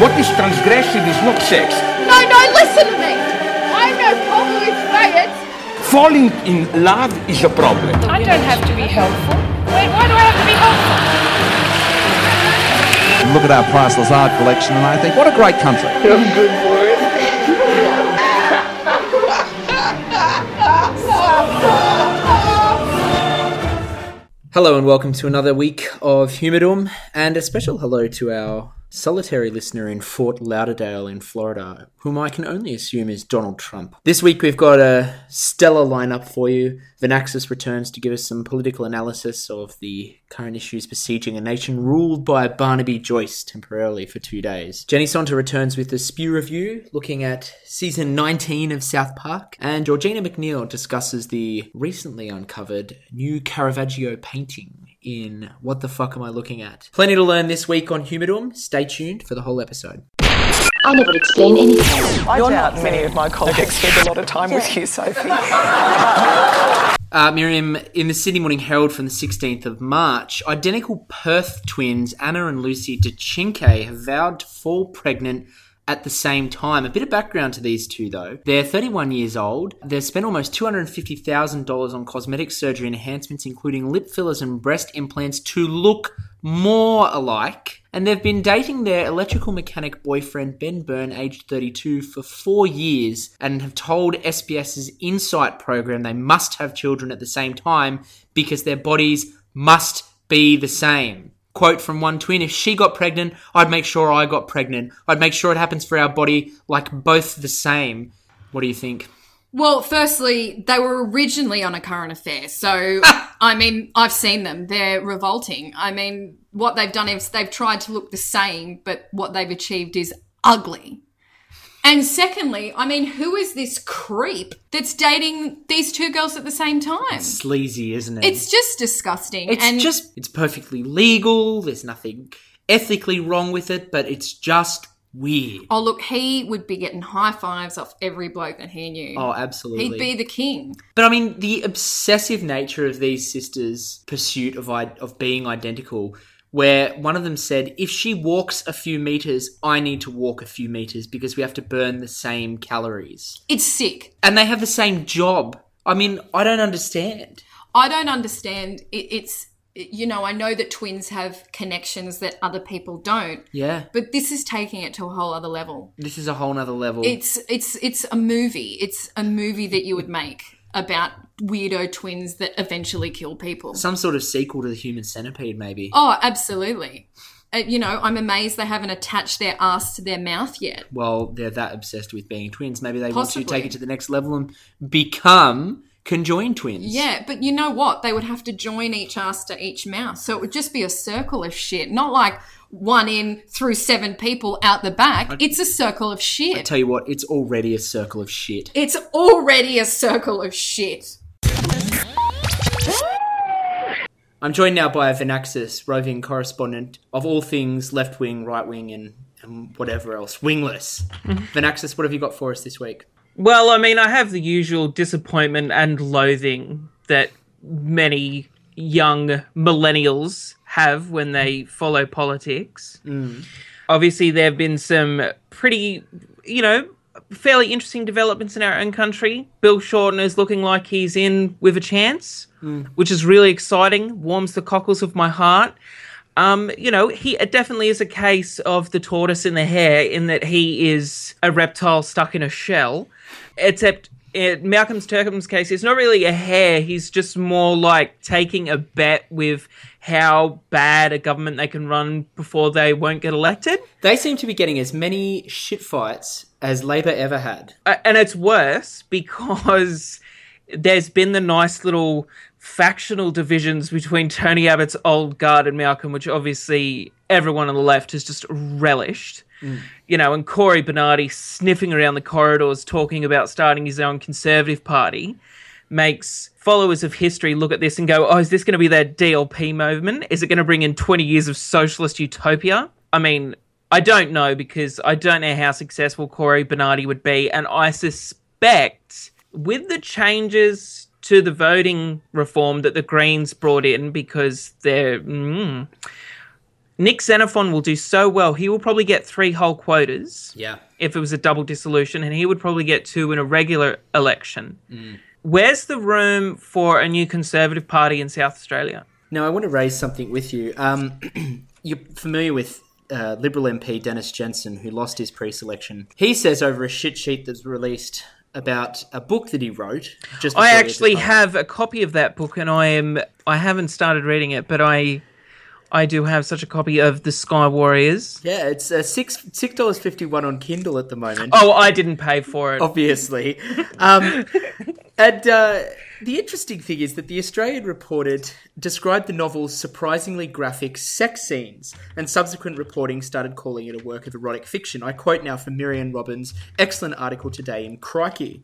What is transgressive is not sex. No, no, listen to me. I'm no problem with Fayette. Falling in love is a problem. I don't have to be helpful. Wait, why do I have to be helpful? look at our priceless art collection and I think, what a great country. I'm good for it. Hello and welcome to another week of Humidum, and a special hello to our solitary listener in Fort Lauderdale in Florida, whom I can only assume is Donald Trump. This week we've got a stellar lineup for you. Vanaxis returns to give us some political analysis of the current issues besieging a nation ruled by Barnaby Joyce temporarily for two days. Jenny Sonter returns with a spew review looking at season 19 of South Park, and Georgina Macneil discusses the recently uncovered new Caravaggio painting in What the Fuck Am I Looking At? Plenty to learn this week on Humidum. Stay tuned for the whole episode. I never explain anything. I doubt not many of my colleagues spend a lot of time with you, Sophie. Uh, Miriam, in the Sydney Morning Herald from the 16th of March, identical Perth twins Anna and Lucy DeCinque have vowed to fall pregnant at the same time. A bit of background to these two, though. They're 31 years old. They've spent almost $250,000 on cosmetic surgery enhancements, including lip fillers and breast implants, to look more alike. And they've been dating their electrical mechanic boyfriend, Ben Byrne, aged 32, for four years and have told SBS's Insight program they must have children at the same time because their bodies must be the same. Quote from one twin If she got pregnant, I'd make sure I got pregnant. I'd make sure it happens for our body like both the same. What do you think? Well, firstly, they were originally on a current affair. So, I mean, I've seen them. They're revolting. I mean, what they've done is they've tried to look the same, but what they've achieved is ugly. And secondly, I mean, who is this creep that's dating these two girls at the same time? Sleazy, isn't it? It's just disgusting. It's and just, it's perfectly legal. There's nothing ethically wrong with it, but it's just weird. oh, look, he would be getting high fives off every bloke that he knew. Oh, absolutely. He'd be the king. But I mean, the obsessive nature of these sisters' pursuit of of being identical, where one of them said, "If she walks a few meters, I need to walk a few meters because we have to burn the same calories." It's sick. And they have the same job. I mean, I don't understand. I don't understand. It, it's, you know, I know that twins have connections that other people don't, Yeah, but this is taking it to a whole other level. this is a whole nother level. It's it's it's a movie. It's a movie that you would make about weirdo twins that eventually kill people. Some sort of sequel to the Human Centipede, maybe. Oh, absolutely. Uh, you know, I'm amazed they haven't attached their ass to their mouth yet. Well, they're that obsessed with being twins. Maybe they want to take it to the next level and become conjoined twins. Yeah, but you know what? They would have to join each ass to each mouth. So it would just be a circle of shit. Not like one in through seven people out the back. It's a circle of shit. I Tell you what, it's already a circle of shit. It's already a circle of shit. I'm joined now by Vanaxis, roving correspondent of all things left wing, right wing, and, and whatever else. Wingless. Vanaxis, what have you got for us this week? Well, I mean, I have the usual disappointment and loathing that many young millennials have when they follow politics. Mm. Obviously, there have been some pretty, you know, fairly interesting developments in our own country. Bill Shorten is looking like he's in with a chance, which is really exciting, warms the cockles of my heart. Um, you know, he it definitely is a case of the tortoise in the hare in that he is a reptile stuck in a shell. Except in Malcolm's Turnbull's case, it's not really a hare. He's just more like taking a bet with how bad a government they can run before they won't get elected. They seem to be getting as many shit fights as Labour ever had. Uh, and it's worse because there's been the nice little factional divisions between Tony Abbott's old guard and Malcolm, which obviously everyone on the left has just relished. You know, and Cory Bernardi sniffing around the corridors talking about starting his own Conservative Party makes followers of history look at this and go, oh, is this going to be that DLP movement? Is it going to bring in 20 years of socialist utopia? I mean, I don't know because I don't know how successful Cory Bernardi would be. And I suspect with the changes to the voting reform that the Greens brought in because they're. Mm, Nick Xenophon will do so well. He will probably get three whole quotas Yeah. if it was a double dissolution, and he would probably get two in a regular election. Where's the room for a new Conservative Party in South Australia? Now, I want to raise something with you. Um, you're familiar with uh, Liberal MP Dennis Jensen, who lost his pre selection. He says over a shit sheet that's released about a book that he wrote. Just I actually have a copy of that book, and I am I haven't started reading it, but I I do have such a copy of the Sky Warriors. Yeah, it's uh, six six dollars fifty one on Kindle at the moment. Oh, I didn't pay for it. obviously. Um, and uh, the interesting thing is that the Australian reported described the novel's surprisingly graphic sex scenes, and subsequent reporting started calling it a work of erotic fiction. I quote now from Myriam Robin's excellent article today in Crikey.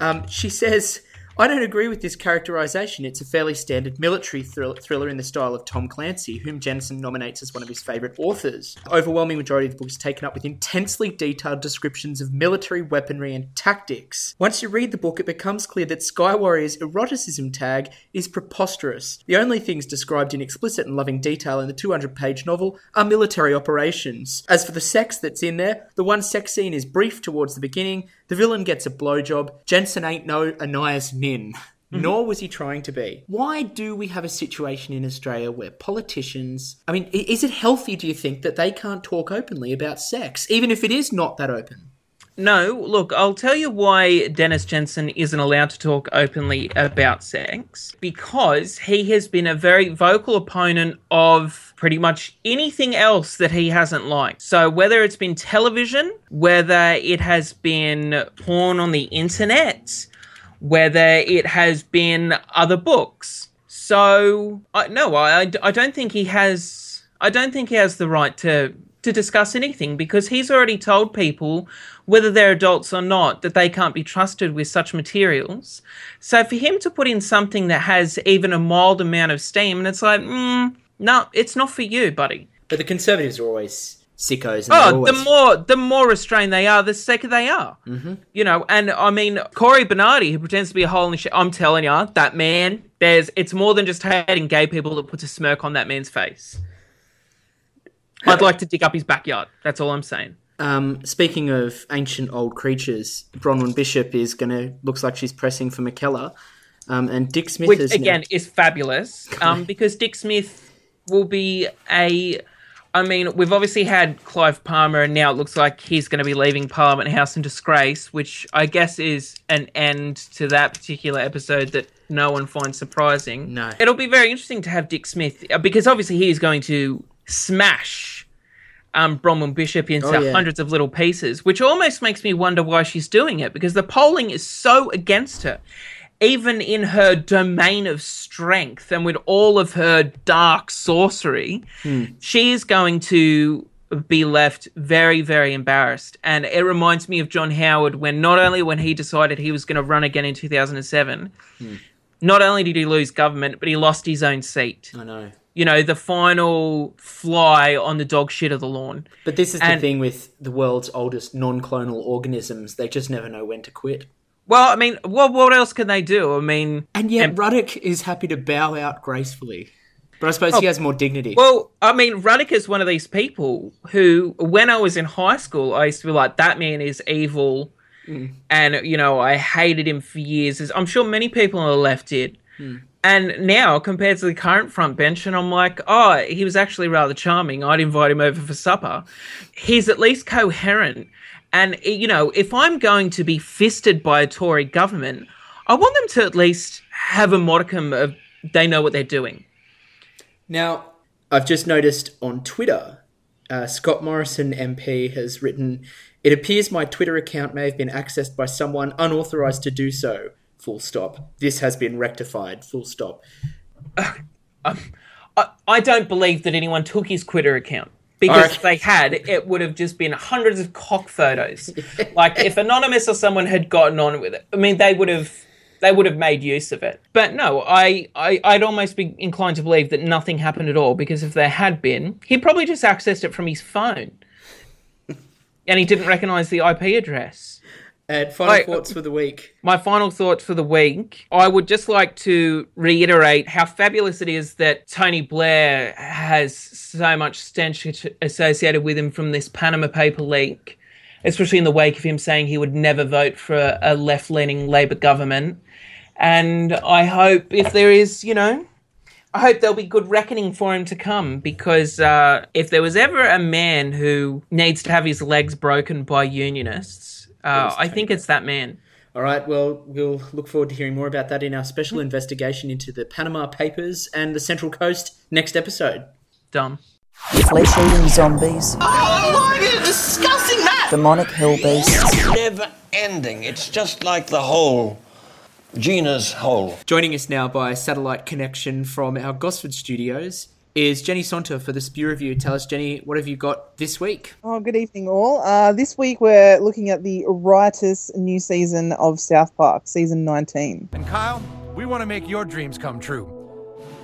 Um, she says. I don't agree with this characterization. It's a fairly standard military thrill- thriller in the style of Tom Clancy, whom Jensen nominates as one of his favorite authors. The overwhelming majority of the book is taken up with intensely detailed descriptions of military weaponry and tactics. Once you read the book, it becomes clear that Sky Warrior's eroticism tag is preposterous. The only things described in explicit and loving detail in the 200 page novel are military operations. As for the sex that's in there, the one sex scene is brief towards the beginning, the villain gets a blowjob, Jensen ain't no Anais Nin. Mm-hmm. Nor was he trying to be. Why do we have a situation in Australia where politicians. I mean, is it healthy, do you think, that they can't talk openly about sex, even if it is not that open? No, look, I'll tell you why Dennis Jensen isn't allowed to talk openly about sex. Because he has been a very vocal opponent of pretty much anything else that he hasn't liked. So, whether it's been television, whether it has been porn on the internet, whether it has been other books. So, I, no, I, I don't think he has. I don't think he has the right to to discuss anything because he's already told people, whether they're adults or not, that they can't be trusted with such materials. So for him to put in something that has even a mild amount of steam, and it's like, mm, no, it's not for you, buddy. But the Conservatives are always sickos. And Oh, always... the more the more restrained they are, the sicker they are. Mm-hmm. You know, and I mean Cory Bernardi, who pretends to be a hole in the shit. I'm telling you, that man. There's it's more than just hating gay people that puts a smirk on that man's face. I'd like to dig up his backyard. That's all I'm saying. Um, speaking of ancient old creatures, Bronwyn Bishop is going to, looks like she's pressing for Mackellar. Um, and Dick Smith Which is again now- is fabulous, um, because Dick Smith will be a. I mean, we've obviously had Clive Palmer, and now it looks like he's going to be leaving Parliament House in disgrace, which I guess is an end to that particular episode that no one finds surprising. No. It'll be very interesting to have Dick Smith, uh, because obviously he is going to smash um, Bronwyn Bishop into Oh, yeah. hundreds of little pieces, which almost makes me wonder why she's doing it, because the polling is so against her. Even in her domain of strength and with all of her dark sorcery, hmm. she is going to be left very, very embarrassed. And it reminds me of John Howard when not only when he decided he was going to run again in 2007, hmm. not only did he lose government, but he lost his own seat. I know. You know, the final fly on the dog shit of the lawn. But this is the thing with the world's oldest non clonal organisms. They just never know when to quit. Well, I mean, what what else can they do? I mean, And yet, And- Ruddock is happy to bow out gracefully. But I suppose he oh. has more dignity. Oh. well, I mean, Ruddock is one of these people who, when I was in high school, I used to be like, that man is evil, hmm. and you know, I hated him for years. As I'm sure many people on the left did. Hmm. And now, compared to the current front bench, and I'm like, oh, he was actually rather charming. I'd invite him over for supper. He's at least coherent. And, you know, if I'm going to be fisted by a Tory government, I want them to at least have a modicum of they know what they're doing. Now, I've just noticed on Twitter, uh, Scott Morrison MP has written, It appears my Twitter account may have been accessed by someone unauthorized to do so. Full stop. This has been rectified. Full stop. I, I don't believe that anyone took his Twitter account. Because Okay. if they had, it would have just been hundreds of cock photos. like if Anonymous or someone had gotten on with it, I mean, they would have they would have made use of it. But no, I, I I'd almost be inclined to believe that nothing happened at all. Because if there had been, he probably just accessed it from his phone, and he didn't recognize the IP address. And final Like- thoughts for the week. my final thoughts for the week. I would just like to reiterate how fabulous it is that Tony Blair has so much stench associated with him from this Panama paper leak, especially in the wake of him saying he would never vote for a, left leaning Labour government. And I hope if there is, you know, I hope there'll be good reckoning for him to come because uh, if there was ever a man who needs to have his legs broken by unionists, uh, I think it's that man. All right, well, we'll look forward to hearing more about that in our special investigation into the Panama Papers and the Central Coast next episode. Done. Flesh eating zombies, Oh, why are you discussing that? demonic hill beasts. Never ending. It's just like the whole genus whole. Joining us now by satellite connection from our Gosford studios is Jenny Sonter for the Spew Review. Tell us, Jenny, what have you got this week? Oh, good evening, all. Uh, this week we're looking at the riotous new season of South Park, season 19. And Kyle, we want to make your dreams come true.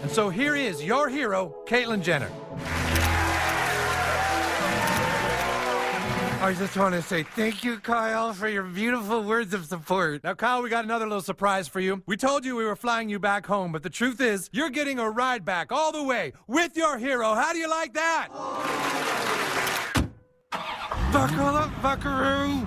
And so here is your hero, Caitlyn Jenner. I just want to say thank you, Kyle, for your beautiful words of support. Now, Kyle, we got another little surprise for you. We told you we were flying you back home, but the truth is, you're getting a ride back all the way with your hero. How do you like that? Buckle up, buckaroo.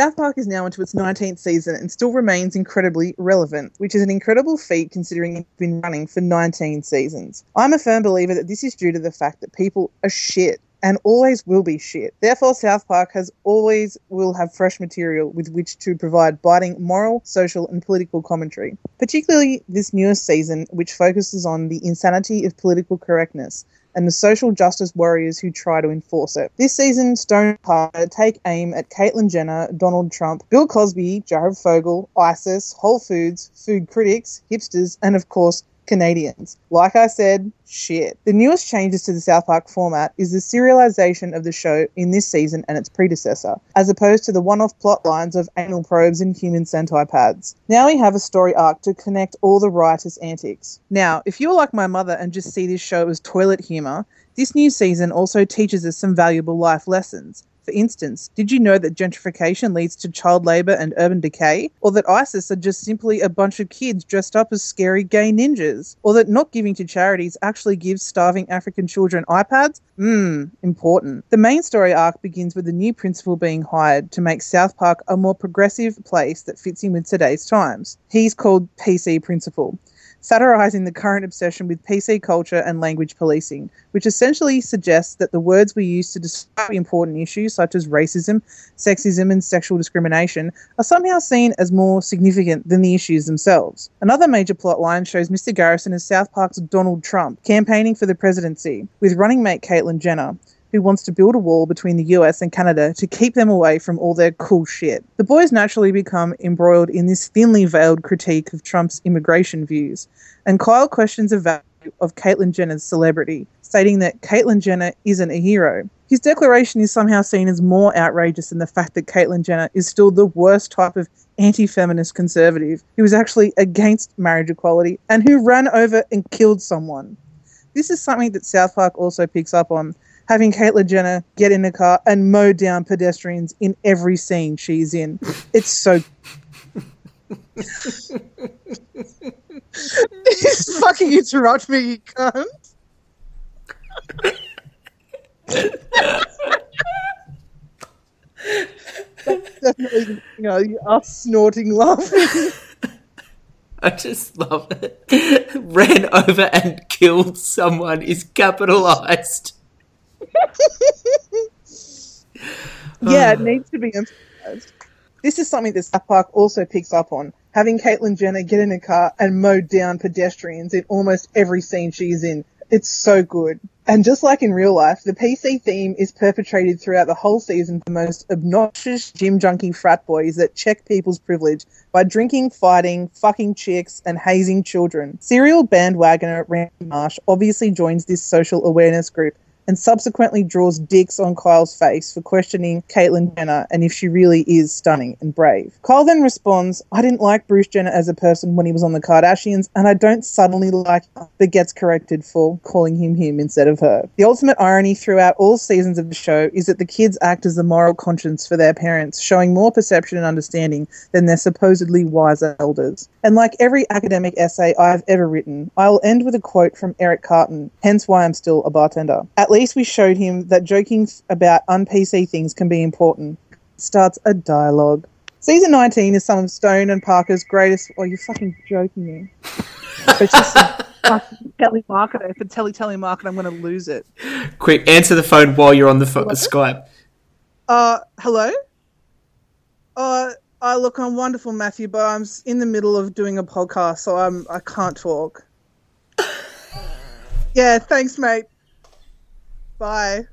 South Park is now into its 19th season and still remains incredibly relevant, which is an incredible feat considering it's been running for 19 seasons. I'm a firm believer that this is due to the fact that people are shit and always will be shit. Therefore, South Park has always will have fresh material with which to provide biting moral, social, and political commentary. Particularly this newest season, which focuses on the insanity of political correctness and the social justice warriors who try to enforce it. This season, Stone Park take aim at Caitlyn Jenner, Donald Trump, Bill Cosby, Jared Fogle, ISIS, Whole Foods, food critics, hipsters, and of course, Canadians. Like I said, shit. The newest changes to the South Park format is the serialization of the show in this season and its predecessor, as opposed to the one off plot lines of anal probes and human centipedes. Now we have a story arc to connect all the riotous antics. Now, if you're like my mother and just see this show as toilet humour, this new season also teaches us some valuable life lessons. For instance, did you know that gentrification leads to child labour and urban decay? Or that ISIS are just simply a bunch of kids dressed up as scary gay ninjas? Or that not giving to charities actually gives starving African children iPads? Mmm, important. The main story arc begins with a new principal being hired to make South Park a more progressive place that fits in with today's times. He's called PC Principal satirizing the current obsession with PC culture and language policing, which essentially suggests that the words we use to describe important issues such as racism, sexism, and sexual discrimination are somehow seen as more significant than the issues themselves. Another major plot line shows Mr. Garrison as South Park's Donald Trump, campaigning for the presidency, with running mate Caitlyn Jenner who wants to build a wall between the US and Canada to keep them away from all their cool shit. The boys naturally become embroiled in this thinly veiled critique of Trump's immigration views, and Kyle questions the value of Caitlyn Jenner's celebrity, stating that Caitlyn Jenner isn't a hero. His declaration is somehow seen as more outrageous than the fact that Caitlyn Jenner is still the worst type of anti feminist conservative who was actually against marriage equality and who ran over and killed someone. This is something that South Park also picks up on, having Caitlyn Jenner get in a car and mow down pedestrians in every scene she's in. It's so. Just fucking interrupt me, you cunt. That's definitely, you know, us snorting laughing. I just love it. Ran over and killed someone is capitalized. Yeah, it uh. needs to be emphasized. This is something that South Park also picks up on. Having Caitlyn Jenner get in a car and mow down pedestrians in almost every scene she's in. It's so good. And just like in real life, the PC theme is perpetrated throughout the whole season for the most obnoxious gym junkie frat boys that check people's privilege by drinking, fighting, fucking chicks, and hazing children. Serial bandwagoner Randy Marsh obviously joins this social awareness group and subsequently draws dicks on Kyle's face for questioning Caitlyn Jenner and if she really is stunning and brave. Kyle then responds, I didn't like Bruce Jenner as a person when he was on the Kardashians, and I don't suddenly like him, but gets corrected for calling him him instead of her. The ultimate irony throughout all seasons of the show is that the kids act as the moral conscience for their parents, showing more perception and understanding than their supposedly wiser elders. And like every academic essay I've ever written, I'll end with a quote from Eric Cartman, hence why I'm still a bartender. At least we showed him that joking about un-PC things can be important. Starts a dialogue. Season 19 is some of Stone and Parker's greatest. Oh, you're fucking joking me. It's just a fucking telemarketer. If it's tele telemarketer, I'm going to lose it. Quick, answer the phone while you're on the pho- Skype. Uh, hello? Uh, uh, look, I'm wonderful, Matthew, but I'm in the middle of doing a podcast, so I'm I can't talk. yeah, thanks, mate. Bye.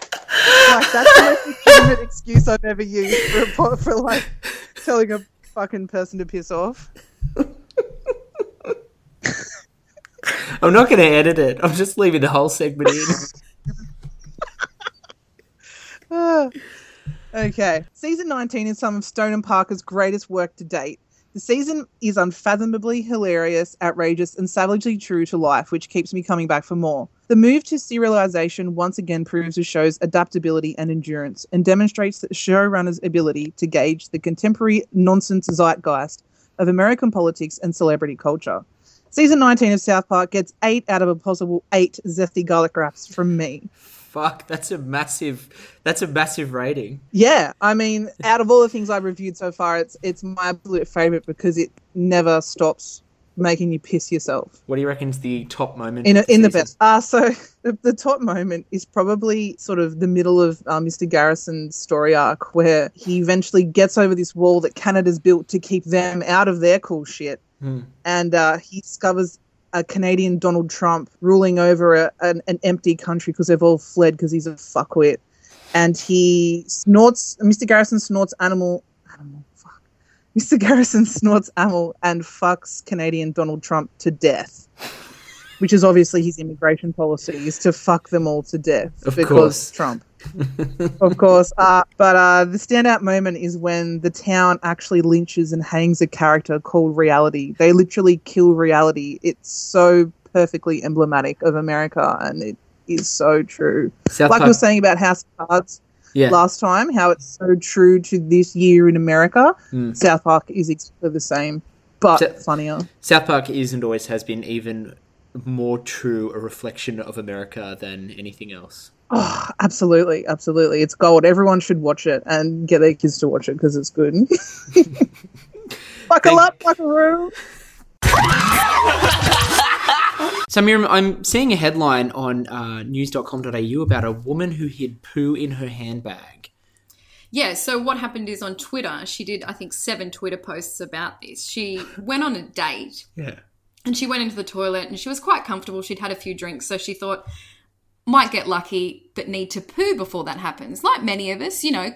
like that's the most legitimate excuse I've ever used for, for like telling a fucking person to piss off. I'm not going to edit it. I'm just leaving the whole segment in. Okay. Season 19 is some of Stone and Parker's greatest work to date. The season is unfathomably hilarious, outrageous, and savagely true to life, which keeps me coming back for more. The move to serialization once again proves the show's adaptability and endurance, and demonstrates the showrunner's ability to gauge the contemporary nonsense zeitgeist of American politics and celebrity culture. Season 19 of South Park gets 8 out of a possible 8 zesty garlic wraps from me. Fuck, that's a massive. That's a massive rating. Yeah, I mean, out of all the things I've reviewed so far, it's it's my absolute favorite because it never stops making you piss yourself. What do you reckon's the top moment In a, the in the best. Uh, so the, the top moment is probably sort of the middle of uh, Mr. Garrison's story arc, where he eventually gets over this wall that Canada's built to keep them out of their cool shit, Hmm. and uh, he discovers a Canadian Donald Trump ruling over a, an, an empty country because they've all fled because he's a fuckwit, and he snorts. Mr. Garrison snorts animal. Animal. Fuck. Mr. Garrison snorts animal and fucks Canadian Donald Trump to death. Which is obviously his immigration policy is to fuck them all to death Of because course. Trump of course. Uh, but uh, the standout moment is when the town actually lynches and hangs a character called Reality. They literally kill Reality. It's so perfectly emblematic of America, and it is so true. South like Park- was saying about House of Cards Yeah. last time, how it's so true to this year in America. Mm. South Park is exactly the same, but So- funnier. South Park is and always has been even more true a reflection of America than anything else. Oh, absolutely, absolutely. It's gold. Everyone should watch it and get their kids to watch it because it's good. Buckle up, buckaroo. So, Miriam, I'm seeing a headline on uh, news.com.au about a woman who hid poo in her handbag. Yeah, so what happened is on Twitter, she did, I think, seven Twitter posts about this. She went on a date Yeah. and she went into the toilet and she was quite comfortable. She'd had a few drinks, so she thought, might get lucky, but need to poo before that happens. Like many of us, you know,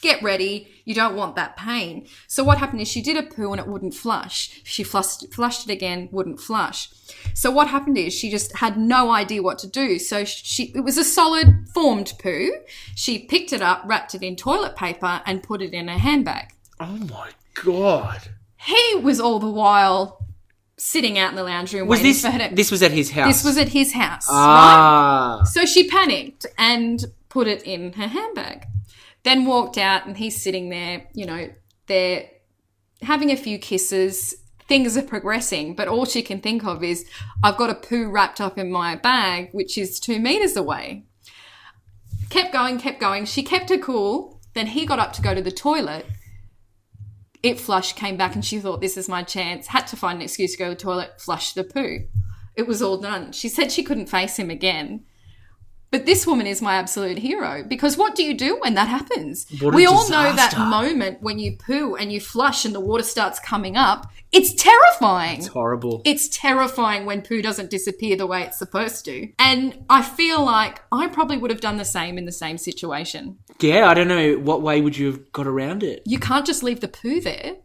get ready. You don't want that pain. So what happened is she did a poo and it wouldn't flush. She flushed, flushed it again, wouldn't flush. So what happened is she just had no idea what to do. So she, it was a solid formed poo. She picked it up, wrapped it in toilet paper and put it in her handbag. Oh my god. He was all the while sitting out in the lounge room Was waiting this for her to, this was at his house? this was at his house, Ah. right? So she panicked and put it in her handbag. Then walked out, and he's sitting there. You know, they're having a few kisses. Things are progressing, but all she can think of is, I've got a poo wrapped up in my bag, which is two meters away. Kept going, kept going. She kept her cool. Then he got up to go to the toilet. It flushed, came back, and she thought, This is my chance. Had to find an excuse to go to the toilet, flush the poo. It was all done. She said she couldn't face him again. But this woman is my absolute hero because what do you do when that happens? What we all know that moment when you poo and you flush and the water starts coming up. It's terrifying. It's horrible. It's terrifying when poo doesn't disappear the way it's supposed to. And I feel like I probably would have done the same in the same situation. Yeah, I don't know what way would you have got around it. You can't just leave the poo there.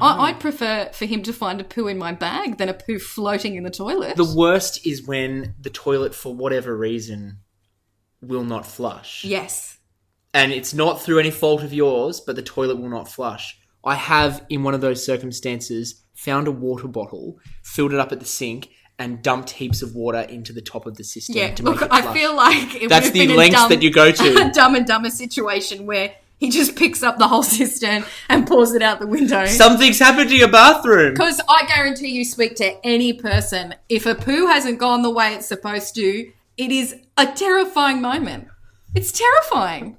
I, I'd prefer for him to find a poo in my bag than a poo floating in the toilet. The worst is when the toilet, for whatever reason, will not flush. yes. And it's not through any fault of yours, but the toilet will not flush. I have, in one of those circumstances, found a water bottle, filled it up at the sink, and dumped heaps of water into the top of the system. Yeah, to make look, it I feel like it That's the lengths dumb, that you go to. a dumb and dumber situation where he just picks up the whole cistern and pours it out the window. Something's happened to your bathroom. Because I guarantee you speak to any person, if a poo hasn't gone the way it's supposed to, it is a terrifying moment. It's terrifying.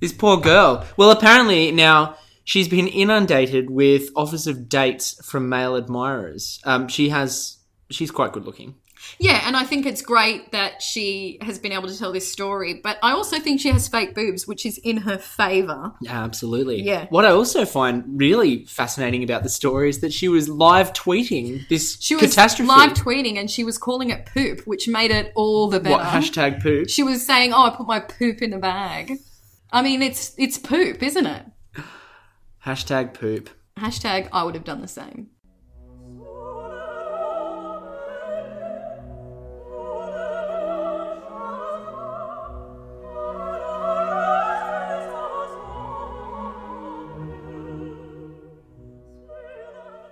This poor girl. Well, apparently now she's been inundated with offers of dates from male admirers. Um, she has. She's quite good looking. Yeah, and I think it's great that she has been able to tell this story, but I also think she has fake boobs, which is in her favour. Yeah, absolutely. Yeah. What I also find really fascinating about the story is that she was live tweeting this She was catastrophe. live tweeting and she was calling it poop, which made it all the better. what hashtag poop? She was saying, "Oh, I put my poop in the bag." I mean, it's it's poop, isn't it? Hashtag poop. Hashtag I would have done the same.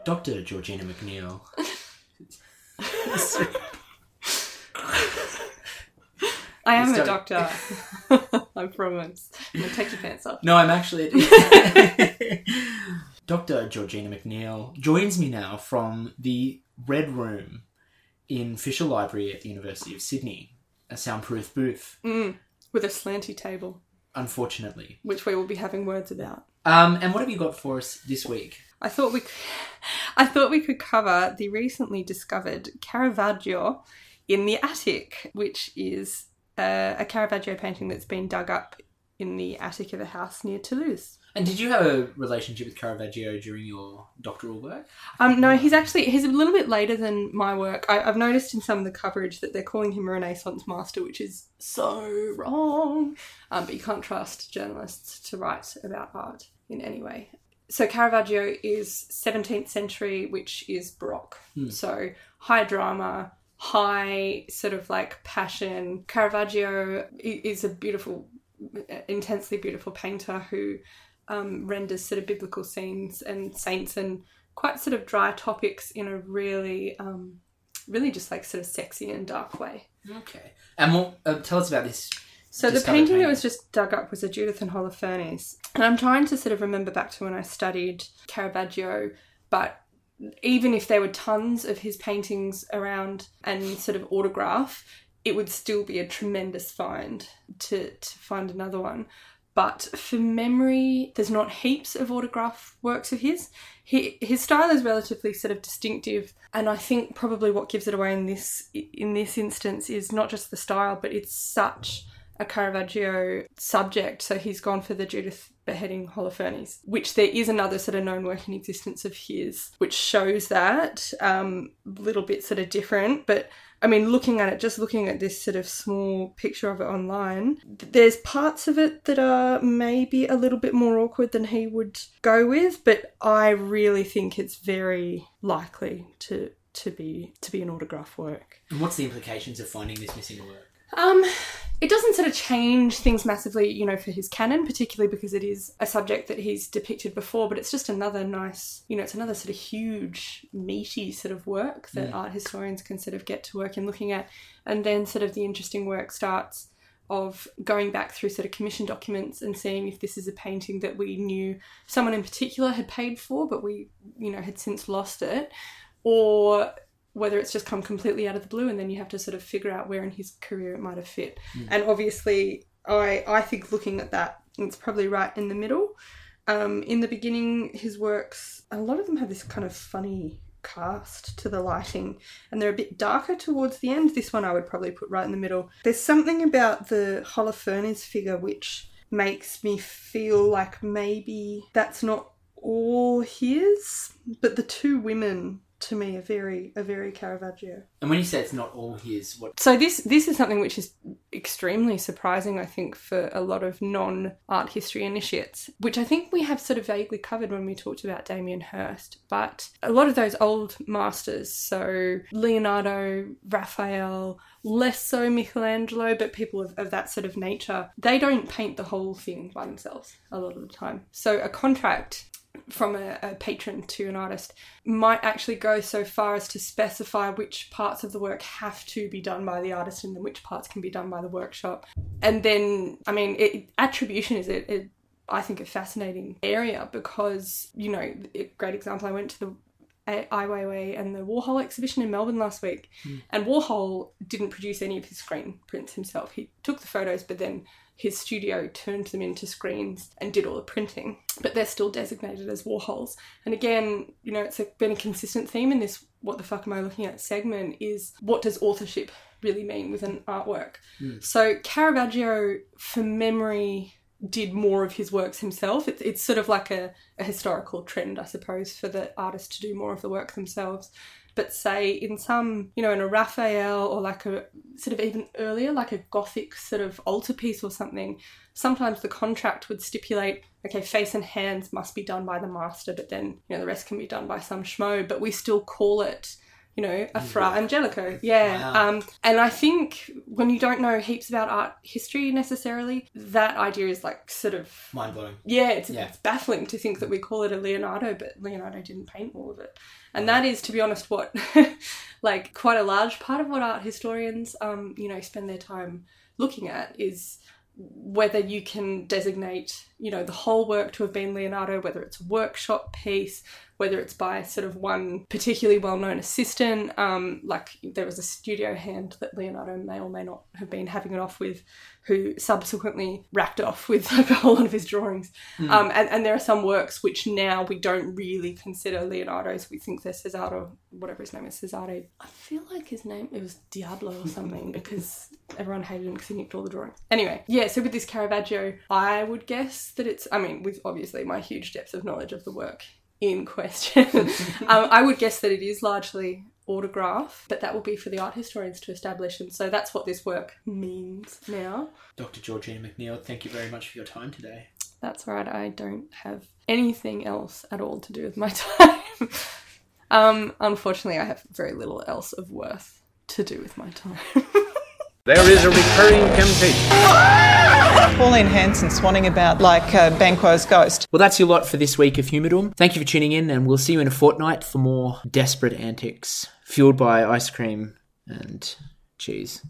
Dr. Georgina Macneil. I am a doctor. I promise. Now take your pants off. No, I'm actually. A Dr. Georgina Macneil joins me now from the Red Room in Fisher Library at the University of Sydney, a soundproof booth, Mm, with a slanty table, unfortunately. which we will be having words about. Um, and what have you got for us this week? I thought we, c- I thought we could cover the recently discovered Caravaggio in the attic, which is uh, a Caravaggio painting that's been dug up in the attic of a house near Toulouse. And did you have a relationship with Caravaggio during your doctoral work? Um, no, he's actually he's a little bit later than my work. I, I've noticed in some of the coverage that they're calling him a Renaissance master, which is so wrong. Um, but you can't trust journalists to write about art in any way. So Caravaggio is 17th century, which is Baroque. Hmm. So high drama, high sort of like passion. Caravaggio is a beautiful, intensely beautiful painter who um, renders sort of biblical scenes and saints and quite sort of dry topics in a really, um, really just like sort of sexy and dark way. Okay. And what, uh, tell us about this. So the discovered painting that was just dug up was a Judith and Holofernes, and I'm trying to sort of remember back to when I studied Caravaggio, but even if there were tons of his paintings around and sort of autograph, it would still be a tremendous find to to find another one. But for memory, there's not heaps of autograph works of his. He, his style is relatively sort of distinctive, and I think probably what gives it away in this in this instance is not just the style, but it's such a Caravaggio subject. So he's gone for the Judith beheading Holofernes, which there is another sort of known work in existence of his, which shows that um, little bit sort of different. But I mean, looking at it, just looking at this sort of small picture of it online, there's parts of it that are maybe a little bit more awkward than he would go with, but I really think it's very likely to to be to be an autograph work. And what's the implications of finding this missing work? Um, it doesn't sort of change things massively, you know, for his canon, particularly because it is a subject that he's depicted before, but it's just another nice, you know, it's another sort of huge, meaty sort of work that Mm. art historians can sort of get to work in looking at. And then sort of the interesting work starts of going back through sort of commission documents and seeing if this is a painting that we knew someone in particular had paid for, but we, you know, had since lost it, or whether it's just come completely out of the blue and then you have to sort of figure out where in his career it might have fit. Mm. And obviously, I I think looking at that, it's probably right in the middle. Um, in the beginning, his works, a lot of them have this kind of funny cast to the lighting and they're a bit darker towards the end. This one I would probably put right in the middle. There's something about the Holofernes figure which makes me feel like maybe that's not all his, but the two women to me a very a very Caravaggio. And when you say it's not all his, what? So this this is something which is extremely surprising, I think, for a lot of non art history initiates, which I think we have sort of vaguely covered when we talked about Damien Hirst. But a lot of those old masters, so Leonardo, Raphael, less so Michelangelo, but people of, of that sort of nature, they don't paint the whole thing by themselves a lot of the time. So a contract from a, a, patron to an artist might actually go so far as to specify which parts of the work have to be done by the artist and then which parts can be done by the workshop. And then, I mean, it, attribution is it, it, I think, a fascinating area because, you know, a great example, I went to the Ai Weiwei and the Warhol exhibition in Melbourne last week. Mm. And Warhol didn't produce any of his screen prints himself. He took the photos, but then his studio turned them into screens and did all the printing. But they're still designated as Warhols. And again, you know, it's been a consistent theme in this What the Fuck Am I Looking At segment is what does authorship really mean with an artwork? Mm. So Caravaggio, for memory, did more of his works himself. It's, it's sort of like a, a historical trend, I suppose, for the artists to do more of the work themselves. But say in some, you know, in a Raphael or like a sort of even earlier, like a Gothic sort of altarpiece or something, sometimes the contract would stipulate, okay, face and hands must be done by the master, but then, you know, the rest can be done by some schmo, but we still call it you know, a Fra Angelico. Yeah. Wow. Um, and I think when you don't know heaps about art history necessarily, that idea is like sort of mind blowing. Yeah, it's, Yeah. it's baffling to think that we call it a Leonardo, but Leonardo didn't paint all of it. And that is, to be honest, what like quite a large part of what art historians, um, you know, spend their time looking at is whether you can designate, you know, the whole work to have been Leonardo, whether it's a workshop piece, whether it's by sort of one particularly well-known assistant. Um, like there was a studio hand that Leonardo may or may not have been having it off with, who subsequently racked off with like a whole lot of his drawings. Hmm. Um, and, and there are some works which now we don't really consider Leonardo's. We think they're Cesaro, whatever his name is, Cesare. I feel like his name it was Diablo or something because everyone hated him because he nicked all the drawings. Anyway, yeah. So with this Caravaggio, I would guess that it's. I mean, with obviously my huge depth of knowledge of the work in question, um, I would guess that it is largely autograph, but that will be for the art historians to establish. And so that's what this work means now. Dr. Georgina Macneil, thank you very much for your time today. That's right. I don't have anything else at all to do with my time. um, unfortunately, I have very little else of worth to do with my time. There is a recurring temptation. Pauline Hanson swanning about like uh, Banquo's ghost. Well, that's your lot for this week of Humidum. Thank you for tuning in, and we'll see you in a fortnight for more desperate antics fueled by ice cream and cheese.